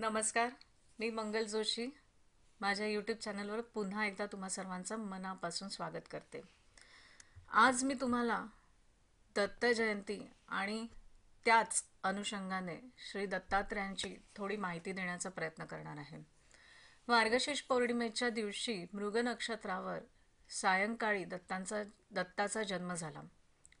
नमस्कार मी मंगल जोशी. माझ्या यूट्यूब चॅनलवर पुन्हा एकदा तुम्हा सर्वांचं मनापासून स्वागत करते. आज मी तुम्हाला दत्त जयंती आणि त्याच अनुषंगाने श्री दत्तात्रयांची थोडी माहिती देण्याचा प्रयत्न करणार आहे. मार्गशीर्ष पौर्णिमेच्या दिवशी मृग नक्षत्रावर सायंकाळी दत्तांचा दत्ताचा जन्म झाला.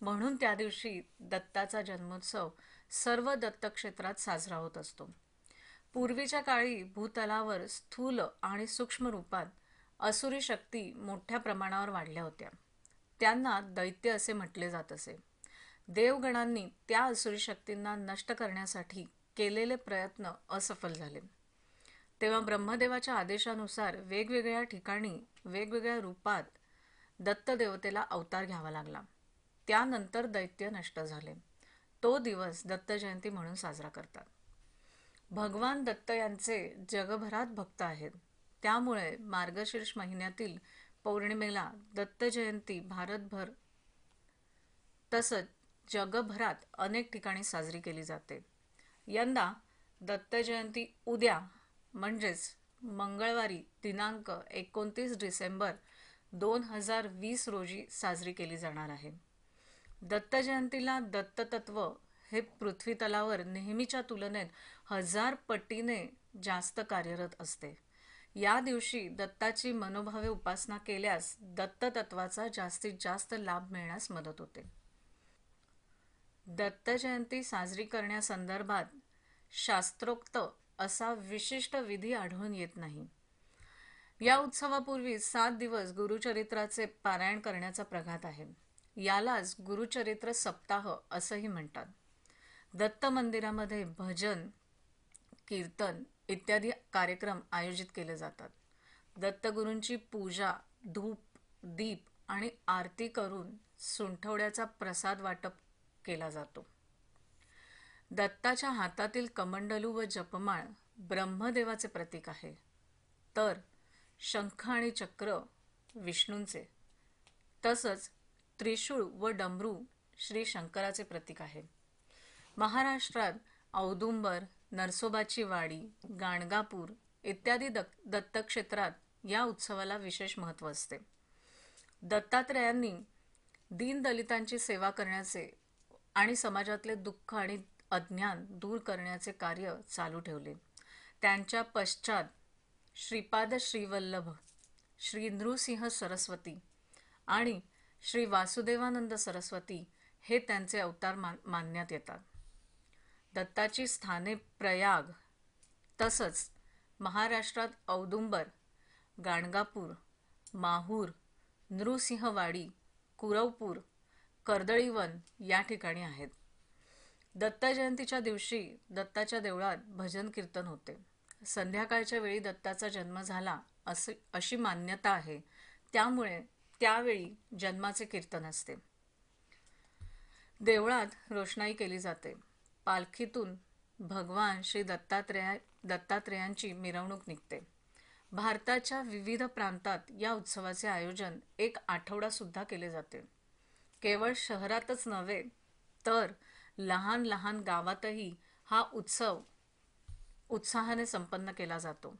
म्हणून त्या दिवशी दत्ताचा जन्मोत्सव सर्व दत्तक्षेत्रात साजरा होत असतो. पूर्वीच्या काळी भूतलावर स्थूल आणि सूक्ष्म रूपात असुरी शक्ती मोठ्या प्रमाणावर वाढल्या होत्या. त्यांना दैत्य असे म्हटले जात असे. देवगणांनी त्या असुरी शक्तींना नष्ट करण्यासाठी केलेले प्रयत्न असफल झाले. तेव्हा ब्रह्मदेवाच्या आदेशानुसार वेगवेगळ्या ठिकाणी वेगवेगळ्या रूपात दत्तदेवतेला अवतार घ्यावा लागला. त्यानंतर दैत्य नष्ट झाले. तो दिवस दत्त जयंती म्हणून साजरा करतात. भगवान दत्त यांचे जगभरात भक्त आहेत. त्यामुळे मार्गशीर्ष महिन्यातील पौर्णिमेला दत्त जयंती भारतभर तसंच जगभरात अनेक ठिकाणी साजरी केली जाते. यंदा दत्त जयंती उद्या म्हणजेच मंगळवारी दिनांक एकोणतीस डिसेंबर दोन हजार वीस रोजी साजरी केली जाणार आहे. दत्त जयंतीला दत्ततत्व हे पृथ्वी तलावर नेहमीच्या तुलनेत हजार पटीने जास्त कार्यरत असते. या दिवशी दत्ताची मनोभावे उपासना केल्यास दत्ततत्वाचा जास्तीत जास्त लाभ मिळण्यास मदत होते. दत्त जयंती साजरी करण्यासंदर्भात शास्त्रोक्त असा विशिष्ट विधी आढळून येत नाही. या उत्सवापूर्वी सात दिवस गुरुचरित्राचे पारायण करण्याचा प्रघात आहे. यालाच गुरुचरित्र सप्ताह असंही म्हणतात. दत्त मंदिरामध्ये भजन कीर्तन इत्यादी कार्यक्रम आयोजित केले जातात. दत्तगुरूंची पूजा धूप दीप आणि आरती करून सुंठवड्याचा प्रसाद वाटप केला जातो. दत्ताच्या हातातील कमंडलू व जपमाळ ब्रह्मदेवाचे प्रतीक आहे. तर शंख आणि चक्र विष्णूंचे तसंच त्रिशूळ व डमरू श्री शंकराचे प्रतीक आहे. महाराष्ट्रात औदुंबर नरसोबाची वाडी गाणगापूर इत्यादी दत्तक्षेत्रात या उत्सवाला विशेष महत्त्व असते. दत्तात्रेयांनी दीनदलितांची सेवा करण्याचे आणि समाजातले दुःख आणि अज्ञान दूर करण्याचे कार्य चालू ठेवले. त्यांच्या पश्चात श्रीपाद श्रीवल्लभ श्री नृसिंह सरस्वती आणि श्री वासुदेवानंद सरस्वती हे त्यांचे अवतार मान मानण्यात येतात. दत्ताची स्थाने प्रयाग तसंच महाराष्ट्रात औदुंबर गाणगापूर माहूर नृसिंहवाडी कुरवपूर कर्दळीवन या ठिकाणी आहेत. दत्त जयंतीच्या दिवशी दत्ताच्या देवळात भजन कीर्तन होते. संध्याकाळच्या वेळी दत्ताचा जन्म झाला असे अशी मान्यता आहे. त्यामुळे त्यावेळी जन्माचे कीर्तन असते. देवळात रोषणाई केली जाते. पालखीतून भगवान श्री दत्तात्रेया दत्तात्रेयांची मिरवणूक निघते. भारताच्या विविध प्रांतात या उत्सवाचे आयोजन एक आठवडासुद्धा केले जाते. केवळ शहरातच नव्हे तर लहान लहान गावातही हा उत्सव उत्साहाने संपन्न केला जातो.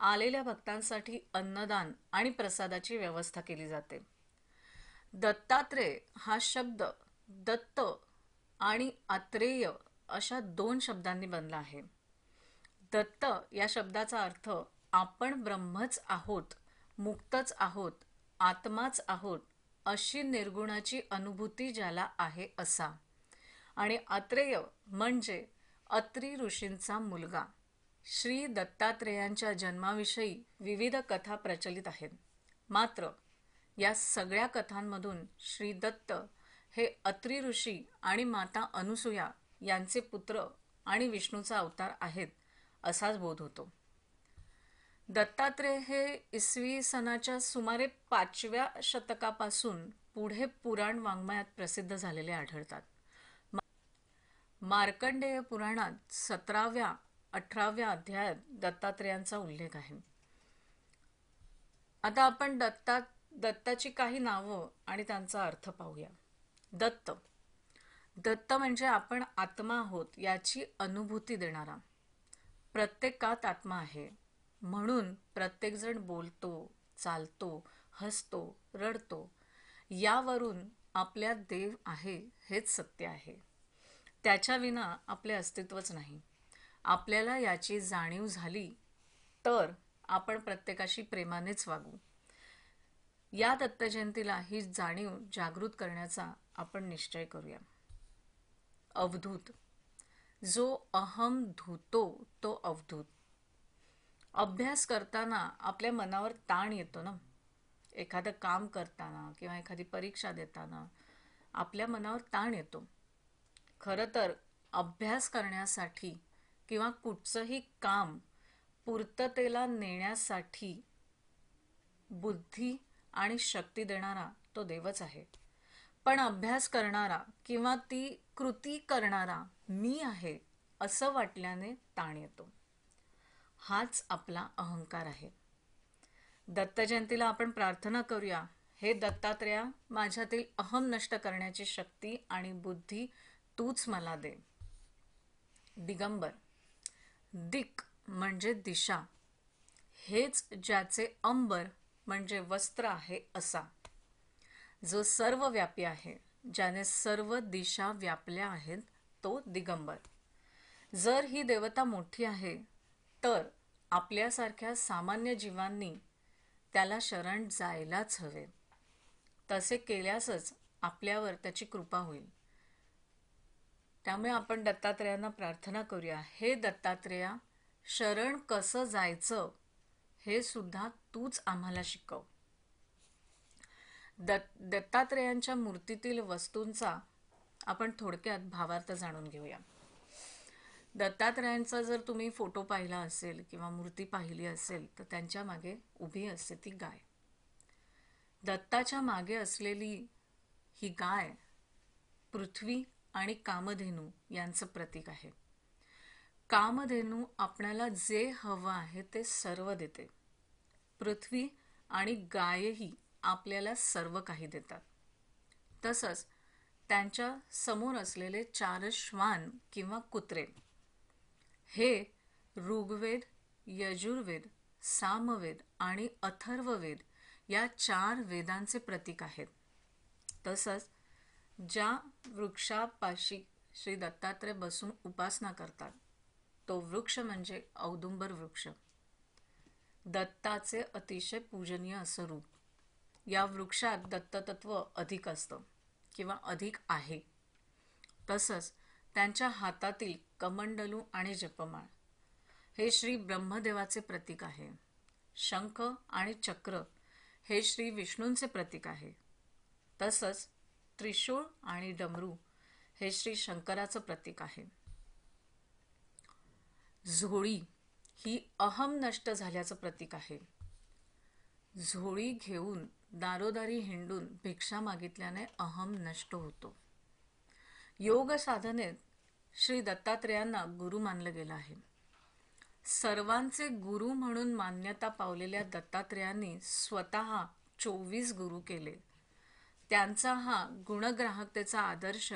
आलेल्या भक्तांसाठी अन्नदान आणि प्रसादाची व्यवस्था केली जाते. दत्तात्रेय हा शब्द दत्त आणि आत्रेय अशा दोन शब्दांनी बनला आहे. दत्त या शब्दाचा अर्थ आपण ब्रह्मच आहोत मुक्तच आहोत आत्माच आहोत अशी निर्गुणाची अनुभूती ज्याला आहे असा. आणि अत्रेय म्हणजे अत्री ऋषींचा मुलगा. श्री दत्तात्रेयांच्या जन्माविषयी विविध कथा प्रचलित आहेत. मात्र या सगळ्या कथांमधून श्री दत्त हे अत्री ऋषी आणि माता अनुसूया यांचे पुत्र आणि विष्णूचा अवतार आहेत असाच बोध होतो. दत्तात्रेय हे इसवी सनाच्या सुमारे पाचव्या शतकापासून पुढे पुराण वाङ्मयात प्रसिद्ध झालेले आढळतात. मार्कंडेय पुराणात सतराव्या अठराव्या अध्यायात दत्तात्रेयांचा उल्लेख आहे. आता आपण दत्ता दत्ताची काही नावं आणि त्यांचा अर्थ पाहूया. दत्त दत्त म्हणजे आपण आत्मा आहोत याची अनुभूती देणारा. प्रत्येकात आत्मा आहे. म्हणून प्रत्येकजण बोलतो चालतो हसतो रडतो. यावरून आपल्यात देव आहे हेच सत्य आहे. त्याच्या विना आपले अस्तित्वच नाही. आपल्याला याची जाणीव झाली तर आपण प्रत्येकाशी प्रेमानेच वागू. या दत्तजयंतीला ही जाणीव जागृत करण्याचा आपण निश्चय करूया. अवधूत. जो अहम धुतो तो अवधूत. अभ्यास करताना आपल्या मनावर ताण येतो ना. एखादं काम करताना किंवा एखादी परीक्षा देताना आपल्या मनावर ताण येतो. खरं तर अभ्यास करण्यासाठी किंवा कुठचंही काम पूर्ततेला नेण्यासाठी बुद्धी आणि शक्ती देणारा तो देवच आहे. पण अभ्यास करणारा किंवा ती कृती करणारा मी आहे असं वाटल्याने ताण येतो. हाच आपला अहंकार आहे. दत्तजयंतीला आपण प्रार्थना करूया. हे दत्तात्रया माझ्यातील अहम नष्ट करण्याची शक्ती आणि बुद्धी तूच मला दे. दिगंबर. दिक म्हणजे दिशा. हेच ज्याचे अंबर म्हणजे वस्त्र आहे असा. जो सर्वव्यापी आहे ज्याने सर्व दिशा व्यापल्या आहेत तो दिगंबर. जर ही देवता मोठी आहे तर आपल्यासारख्या सामान्य जीवांनी त्याला शरण जायलाच हवे. तसे केल्यासच आपल्यावर त्याची कृपा होईल. त्यामुळे आपण दत्तात्रेयांना प्रार्थना करूया हे दत्तात्रेया शरण कसं जायचं हे सुद्धा तूच आम्हाला शिकव. दत्त दत्तात्रेयांच्या मूर्तीतील वस्तूंचा आपण थोडक्यात भावार्थ जाणून घेऊया. दत्तात्रेयांचा जर तुम्ही फोटो पाहिला असेल किंवा मूर्ती पाहिली असेल तर त्यांच्या मागे उभी असते ती गाय. दत्ताच्या मागे असलेली ही गाय पृथ्वी आणि कामधेनू यांचं प्रतीक आहे. कामधेनू आपल्याला जे हवं आहे ते सर्व देते. पृथ्वी आणि गायही आपल्याला सर्व काही देतात. तसंच त्यांच्यासमोर असलेले चार श्वान किंवा कुत्रे हे ऋग्वेद यजुर्वेद सामवेद आणि अथर्ववेद या चार वेदांचे प्रतीक आहेत. तसंच ज्या वृक्षापाशी श्री दत्तात्रय बसून उपासना करतात तो वृक्ष म्हणजे औदुंबर वृक्ष. दत्ताचे अतिशय पूजनीय असं रूप. या वृक्षात दत्ततत्व अधिक असतं किंवा अधिक आहे. तसंच त्यांच्या हातातील कमंडलू आणि जपमाळ हे श्री ब्रह्मदेवाचे प्रतीक आहे. शंख आणि चक्र हे श्री विष्णूंचे प्रतीक आहे. तसंच त्रिशूळ आणि डमरू हे श्री शंकराचं प्रतीक आहे. झोळी ही अहम नष्ट झाल्याचं प्रतीक आहे. झोळी घेऊन दारोदारी हिंडून भिक्षा मागितल्याने अहम नष्ट होतो. योग साधनेत श्री दत्तात्रेयांना गुरु मानलं गेलं आहे. सर्वांचे गुरु म्हणून मान्यता पावलेल्या दत्तात्रेयांनी स्वतः चोवीस गुरु केले. त्यांचा हा गुणग्राहकतेचा आदर्श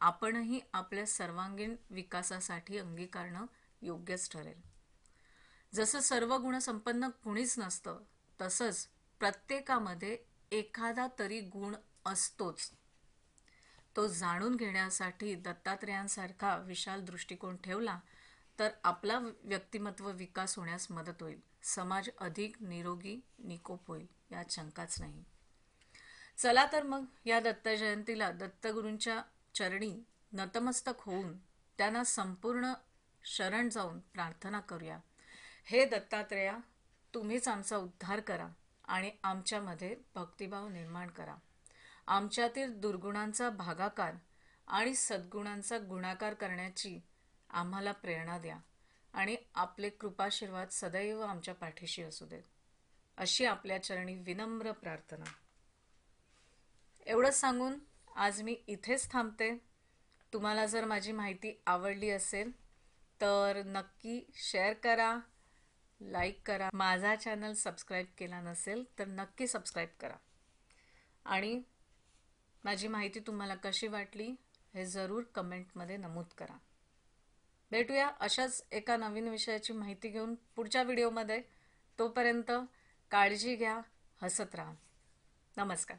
आपणही आपल्या सर्वांगीण विकासासाठी अंगीकारणं योग्यच ठरेल. जसं सर्व गुणसंपन्न कुणीच नसतं तसंच प्रत्येकामध्ये एखादा तरी गुण असतोच. तो जाणून घेण्यासाठी दत्तात्रेयांसारखा विशाल दृष्टिकोन ठेवला तर आपला व्यक्तिमत्व विकास होण्यास मदत होईल. समाज अधिक निरोगी निकोप होईल यात शंकाच नाही. चला तर मग या दत्त जयंतीला दत्तगुरूंच्या चरणी नतमस्तक होऊन त्यांना संपूर्ण शरण जाऊन प्रार्थना करूया. हे दत्तात्रेया तुम्हीच आमचा उद्धार करा. आणि आमच्यामध्ये भक्तिभाव निर्माण करा. आमच्यातील दुर्गुणांचा भागाकार आणि सद्गुणांचा गुणाकार करण्याची आम्हाला प्रेरणा द्या आणि आपले कृपाशीर्वाद सदैव आमच्या पाठीशी असू देत. अशी आपल्या चरणी विनम्र प्रार्थना. एवढंच सांगून आज मी इथेच थांबते. तुम्हाला जर माझी माहिती आवडली असेल तर नक्की शेअर करा. लाईक करा. माझा चॅनल सबस्क्राईब केला नसेल तर नक्की सबस्क्राईब करा. आणि माझी माहिती तुम्हाला कशी वाटली हे जरूर कमेंटमध्ये नमूद करा. भेटूया अशाच एका नवीन विषयाची माहिती घेऊन पुढच्या व्हिडिओमध्ये. तोपर्यंत काळजी घ्या हसत राहा. नमस्कार.